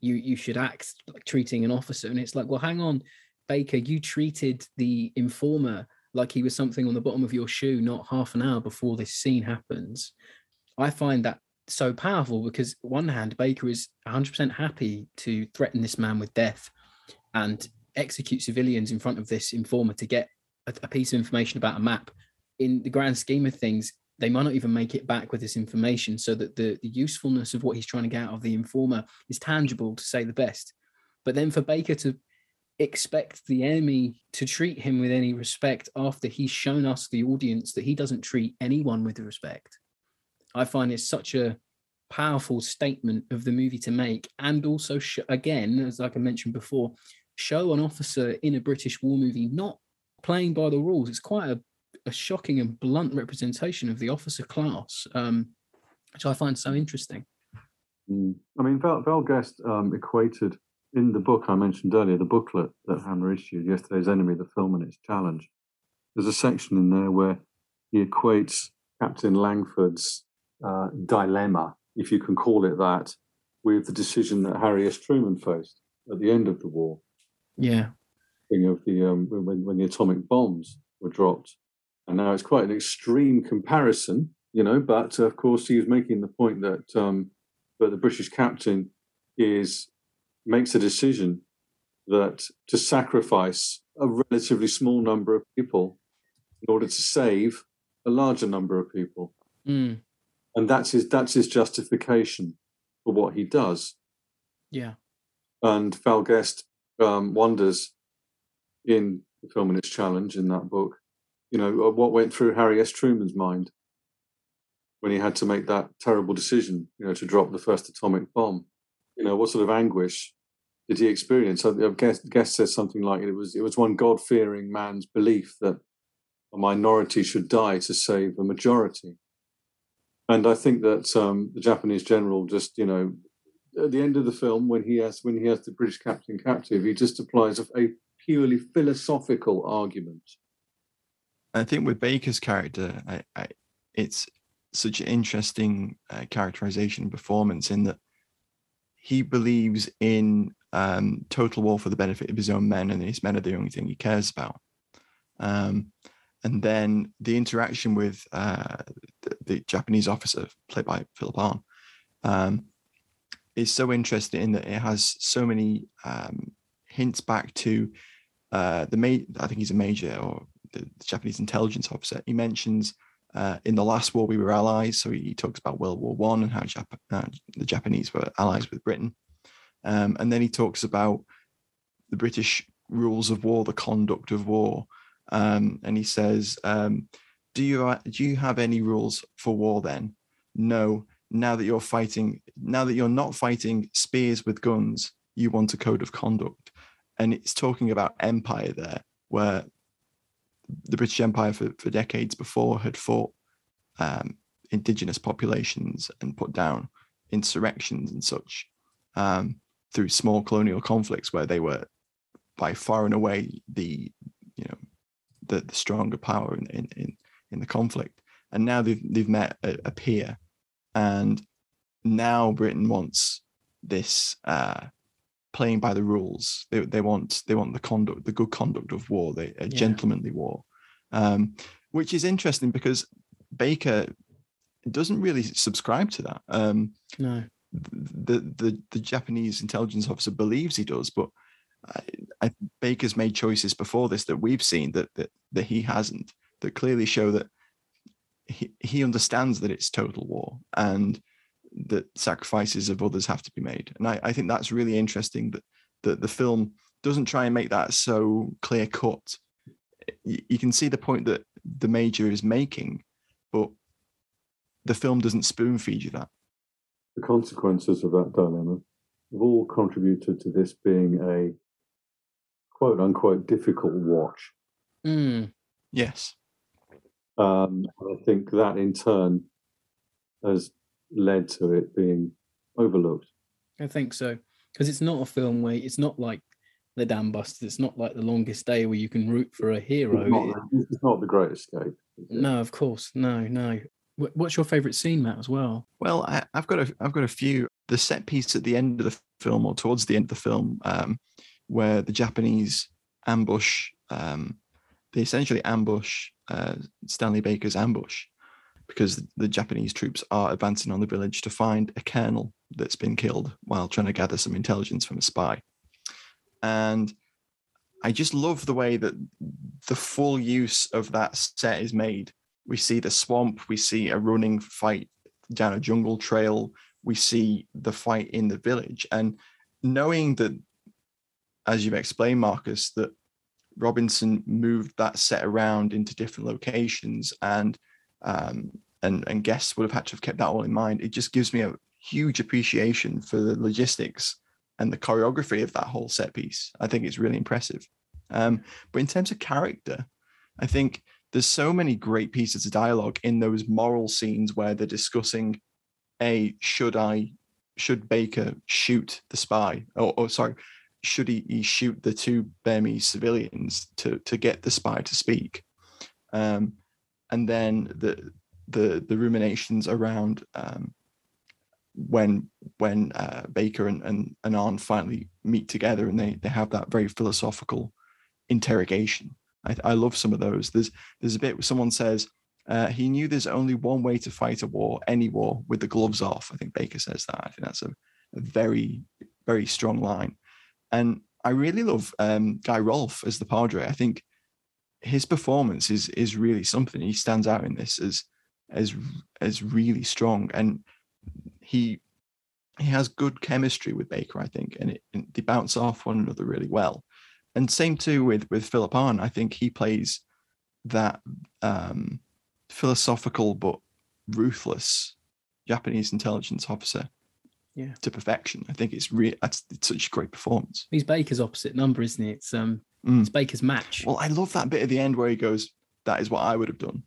you you should act, like treating an officer." And it's like, well, hang on, Baker, you treated the informer like he was something on the bottom of your shoe not half an hour before this scene happens. I find that so powerful because one hand Baker is 100% happy to threaten this man with death and execute civilians in front of this informer to get a, a piece of information about a map in the grand scheme of things they might not even make it back with this information so that the, the usefulness of what he's trying to get out of the informer is tangible to say the best but then for baker to expect the enemy to treat him with any respect after he's shown us the audience that he doesn't treat anyone with respect I find it's such a powerful statement of the movie to make, and also sh- again, as like I mentioned before, show an officer in a British war movie not playing by the rules. It's quite a, a shocking and blunt representation of the officer class, um, which I find so interesting. Mm. I mean, Val, Val Guest um, equated in the book I mentioned earlier, the booklet that Hammer issued, Yesterday's Enemy, the film and its challenge. There's a section in there where he equates Captain Langford's uh, dilemma, if you can call it that, with the decision that Harry S. Truman faced at the end of the war, Yeah, thing of the um, when when the atomic bombs were dropped. And now it's quite an extreme comparison, you know, but of course he was making the point that um, that the British captain is makes a decision that to sacrifice a relatively small number of people in order to save a larger number of people. Mm. And that's his that's his justification for what he does. Yeah. And Val Guest um, wonders in the film and its challenge in that book, you know, uh, what went through Harry S. Truman's mind when he had to make that terrible decision, you know, to drop the first atomic bomb. You know, what sort of anguish did he experience? I guess Guest says something like it was it was one God fearing man's belief that a minority should die to save a majority. And I think that um, the Japanese general just, you know, at the end of the film, when he has when he has the British captain captive, he just applies a, a purely philosophical argument. I think with Baker's character, I, I, it's such an interesting uh, characterization and performance in that he believes in um, total war for the benefit of his own men, and his men are the only thing he cares about. Um, and then the interaction with uh, the, the, Japanese officer, played by Philip Ahn, um, is so interesting in that it has so many um, hints back to uh, the ma- I think he's a major or the, the Japanese intelligence officer. He mentions uh, in the last war we were allies, so he, he talks about World War One and how Jap- uh, the Japanese were allies with Britain, um, and then he talks about the British rules of war, the conduct of war, um, and he says, um, "Do you do you have any rules for war? Then, no. Now that you're fighting, now that you're not fighting spears with guns, you want a code of conduct." And it's talking about empire there, where the British Empire for, for decades before had fought um, indigenous populations and put down insurrections and such um, through small colonial conflicts where they were by far and away the you know the, the stronger power in, in, in, in the conflict. And now they've they've met a, a peer, and now Britain wants this uh, playing by the rules. They they want they want the conduct, the good conduct of war, the, a yeah. gentlemanly war, um, which is interesting because Baker doesn't really subscribe to that. Um, no, the the the Japanese intelligence officer believes he does, but I, I, Baker's made choices before this that we've seen that that that he hasn't that clearly show that he, he understands that it's total war and that sacrifices of others have to be made. And I, I think that's really interesting that that the film doesn't try and make that so clear cut. You, you can see the point that the major is making, but the film doesn't spoon feed you that. The consequences of that dilemma have all contributed to this being a quote unquote difficult watch. Mm. Yes. Um, I think that in turn has led to it being overlooked. I think so. Because it's not a film where it's not like the Dam Busters, it's not like the longest day where you can root for a hero. It's not, it's not the great escape. No, of course. No, no. What's your favourite scene, Matt, as well? Well, I, have got a, I've got a few. The set piece at the end of the film, or towards the end of the film, um, where the Japanese ambush, um, they essentially ambush uh, Stanley Baker's ambush because the Japanese troops are advancing on the village to find a colonel that's been killed while trying to gather some intelligence from a spy. And I just love the way that the full use of that set is made. We see the swamp, we see a running fight down a jungle trail, we see the fight in the village. And knowing that as you've explained, Marcus, that Robinson moved that set around into different locations and um, and and guests would have had to have kept that all in mind. It just gives me a huge appreciation for the logistics and the choreography of that whole set piece. I think it's really impressive. Um, but in terms of character, I think there's so many great pieces of dialogue in those moral scenes where they're discussing, a should I, should Baker shoot the spy? Or, or sorry, should he, he shoot the two Burmese civilians to to get the spy to speak? Um, and then the the the ruminations around um, when when uh, Baker and, and and Ahn finally meet together and they they have that very philosophical interrogation I, I love some of those. There's there's a bit where someone says uh, he knew there's only one way to fight a war, any war, with the gloves off. I think Baker says that. I think that's a, a very very strong line, and I really love um, Guy Rolfe as the Padre. I think his performance is is really something. He stands out in this as as as really strong, and he he has good chemistry with Baker, I think, and, it, and they bounce off one another really well. And same too with with Philip Ahn. I think he plays that um, philosophical but ruthless Japanese intelligence officer yeah. to perfection. I think it's really that's it's such a great performance. He's Baker's opposite number, isn't he? It's um Mm. it's Baker's match. Well, I love that bit at the end where he goes, "That is what I would have done."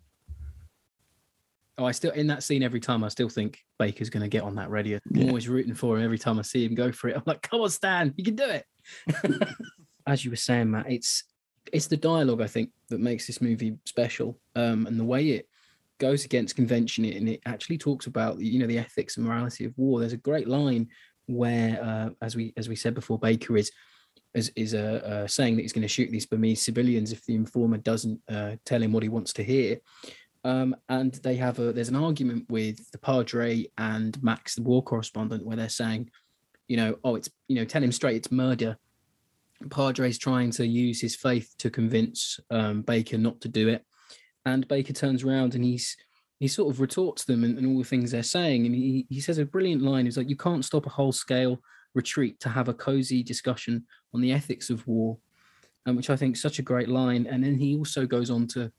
Oh, I still in that scene every time I still think Baker's gonna get on that radio. I'm Yeah. always rooting for him every time I see him go for it. I'm like, come on, Stan, you can do it. As you were saying, Matt, it's it's the dialogue I think that makes this movie special. Um, and the way it goes against convention and it actually talks about you know the ethics and morality of war. There's a great line where uh, as we as we said before, Baker is is, is uh, uh, saying that he's going to shoot these Burmese civilians if the informer doesn't uh, tell him what he wants to hear. Um, and they have a there's an argument with the Padre and Max, the war correspondent, where they're saying, you know, oh, it's you know, tell him straight, it's murder. Padre's trying to use his faith to convince um, Baker not to do it, and Baker turns around and he's he sort of retorts them and, and all the things they're saying, and he he says a brilliant line. He's like, you can't stop a whole scale retreat to have a cozy discussion on the ethics of war, um, which I think is such a great line. And then he also goes on to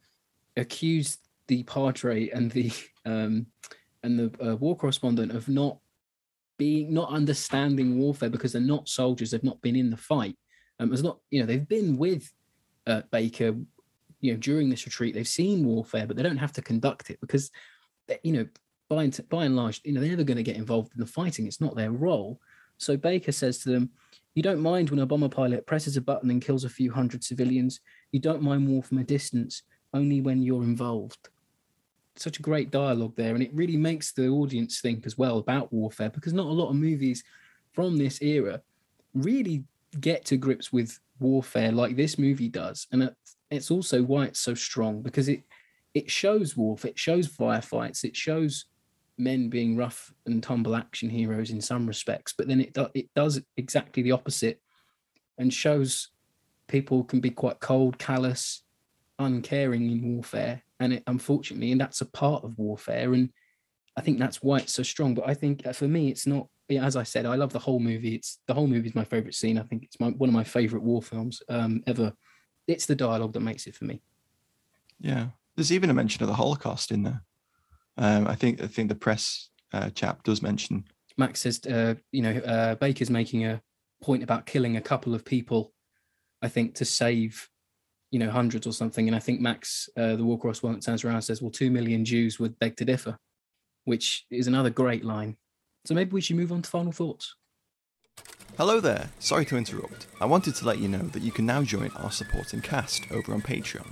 accuse the Padre and the um, and the uh, war correspondent of not being not understanding warfare because they're not soldiers. They've not been in the fight. Um, it's not you know they've been with uh, Baker, you know during this retreat. They've seen warfare, but they don't have to conduct it because you know by and, by and large you know they're never going to get involved in the fighting. It's not their role. So Baker says to them, "You don't mind when a bomber pilot presses a button and kills a few hundred civilians. You don't mind war from a distance, only when you're involved." Such a great dialogue there, and it really makes the audience think as well about warfare because not a lot of movies from this era really get to grips with warfare like this movie does, and it's- also why it's so strong because it it shows warfare, it shows firefights, it shows men being rough and tumble action heroes in some respects, but then it do, it does exactly the opposite and shows people can be quite cold, callous, uncaring in warfare, and it, unfortunately, and that's a part of warfare, and I think that's why it's so strong. But I think uh, for me, it's not. Yeah, As I said, I love the whole movie. It's the whole movie is my favorite scene. I think it's my one of my favorite war films um, ever. It's the dialogue that makes it for me. Yeah, there's even a mention of the Holocaust in there. Um, I think I think the press uh, chap does mention. Max says, uh, you know, uh, Baker's making a point about killing a couple of people, I think, to save, you know, hundreds or something. And I think Max, uh, the war correspondent, turns around and says, well, two million Jews would beg to differ, which is another great line. So maybe we should move on to final thoughts. Hello there, sorry to interrupt. I wanted to let you know that you can now join our supporting cast over on Patreon.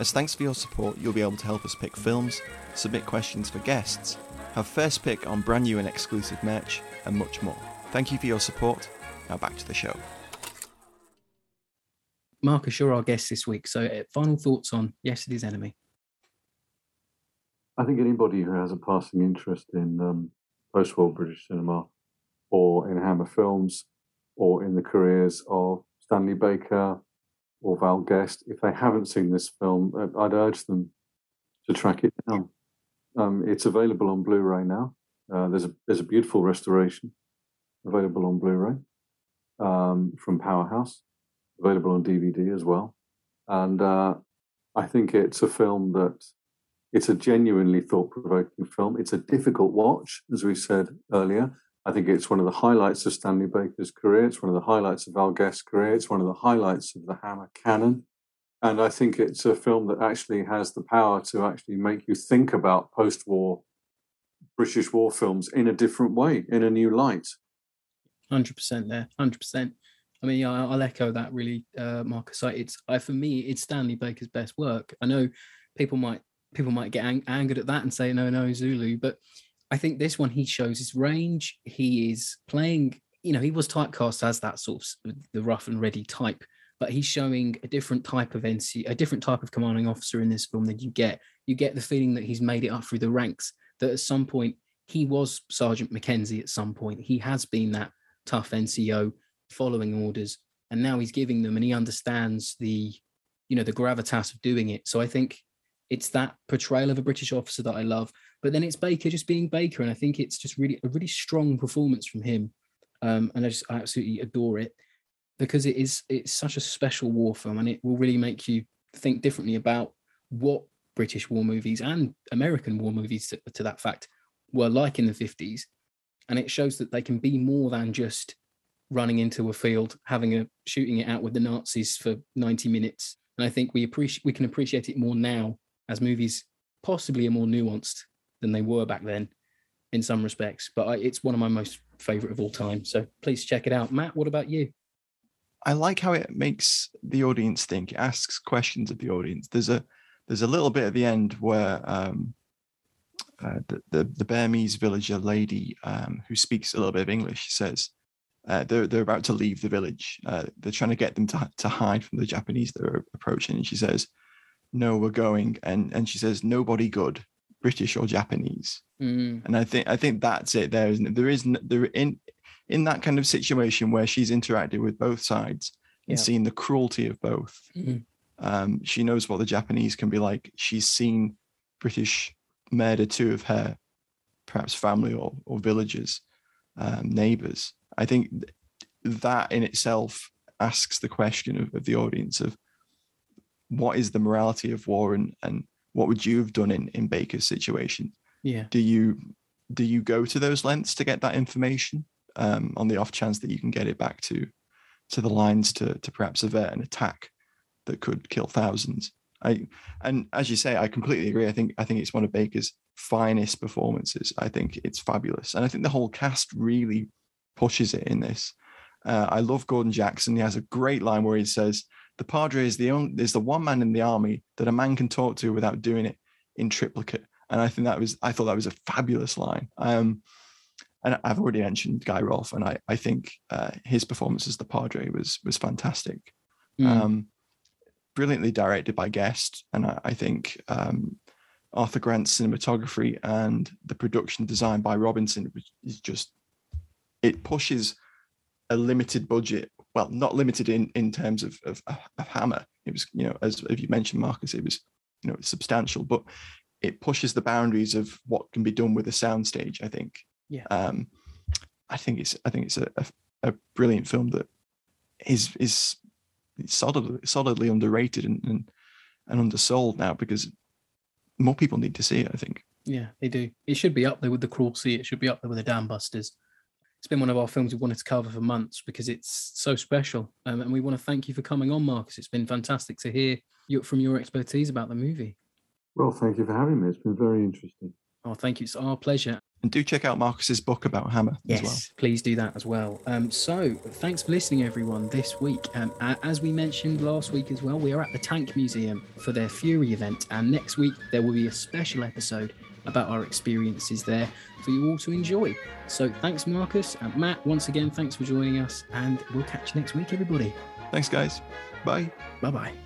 As thanks for your support, you'll be able to help us pick films, submit questions for guests, have first pick on brand new and exclusive merch, and much more. Thank you for your support. Now back to the show. Marcus, you're our guest this week. So uh, final thoughts on Yesterday's Enemy. I think anybody who has a passing interest in um, post-war British cinema, or in Hammer films, or in the careers of Stanley Baker or Val Guest, if they haven't seen this film, uh, I'd urge them to track it down. Um, it's available on Blu-ray now. Uh, there's a there's a beautiful restoration available on Blu-ray um, from Powerhouse, available on DVD as well, and uh, I think it's a film that it's a genuinely thought-provoking film. It's a difficult watch, as we said earlier. I think it's one of the highlights of Stanley Baker's career. It's one of the highlights of Val Guest's career. It's one of the highlights of the Hammer canon. And I think it's a film that actually has the power to actually make you think about post-war British war films in a different way, in a new light. Hundred percent there, hundred percent. I mean, I'll echo that really, uh, Marcus. It's I, for me, it's Stanley Baker's best work. I know people might people might get ang- angered at that and say no, no, Zulu, but I think this one he shows his range. He is playing, you know, he was typecast as that sort of the rough and ready type but he's showing a different type of NC, a different type of commanding officer in this film than you get. You get the feeling that he's made it up through the ranks. That at some point he was Sergeant Mackenzie. At some point he has been that tough NCO following orders, and now he's giving them, and he understands the, you know, the gravitas of doing it. So I think it's that portrayal of a British officer that I love. But then it's Baker just being Baker, and I think it's just really a really strong performance from him. Um, and I just I absolutely adore it because it is it's such a special war film, and it will really make you think differently about what British war movies and American war movies, to, to that fact, were like in the fifties. And it shows that they can be more than just running into a field, having a shooting it out with the Nazis for ninety minutes. And I think we appreciate we can appreciate it more now as movies possibly are more nuanced than they were back then in some respects. But I, it's one of my most favorite of all time. So please check it out. Matt, what about you? I like how it makes the audience think. It asks questions of the audience. There's a there's a little bit at the end where um, uh, the, the, the Burmese villager lady um, who speaks a little bit of English says uh, they're they're about to leave the village. Uh, they're trying to get them to to hide from the Japanese that are approaching, and she says, "No, we're going." And and she says, "Nobody good, British or Japanese." Mm. And I think I think that's it. There isn't it? There is there in in that kind of situation where she's interacted with both sides and Yeah. seen the cruelty of both. Mhm. Um, she knows what the Japanese can be like. She's seen British murder two of her, perhaps family or or villagers, um, neighbors. I think that in itself asks the question of, of the audience of what is the morality of war and and what would you have done in in Baker's situation? Yeah. do you do you go to those lengths to get that information um, on the off chance that you can get it back to to the lines to to perhaps avert an attack that could kill thousands? I and as you say i completely agree. I think i think it's one of baker's finest performances. I think it's fabulous. And i think the whole cast really pushes it in this. Uh, i love gordon jackson. He has a great line where he says the padre is the only is the one man in the army that a man can talk to without doing it in triplicate and I think that was I thought that was a fabulous line. Um, and I've already mentioned Guy Rolfe, and I I think uh, his performance as the Padre was was fantastic, Mm. um, brilliantly directed by Guest, and I, I think um, Arthur Grant's cinematography and the production design by Robinson is just it pushes a limited budget. Well, not limited in in terms of of, of Hammer. It was you know as if you mentioned Marcus, it was you know substantial, but it pushes the boundaries of what can be done with a soundstage. I think. Yeah. Um, I think it's I think it's a, a, a brilliant film that is is solidly solidly underrated and, and and undersold now because more people need to see it. I think. Yeah, they do. It should be up there with the Cruel Sea. It should be up there with the Dam Busters. It's been one of our films we wanted to cover for months because it's so special. Um, and we want to thank you for coming on, Marcus. It's been fantastic to hear you, from your expertise about the movie. Well, thank you for having me. It's been very interesting. Oh, thank you. It's our pleasure. And do check out Marcus's book about Hammer Yes, as well. please do that as well. Um, so, thanks for listening, everyone, this week. Um, as we mentioned last week as well, we are at the Tank Museum for their Fury event. And next week, there will be a special episode about our experiences there for you all to enjoy. So, thanks, Marcus. And Matt, once again, thanks for joining us. And we'll catch you next week, everybody. Thanks, guys. Bye. Bye bye.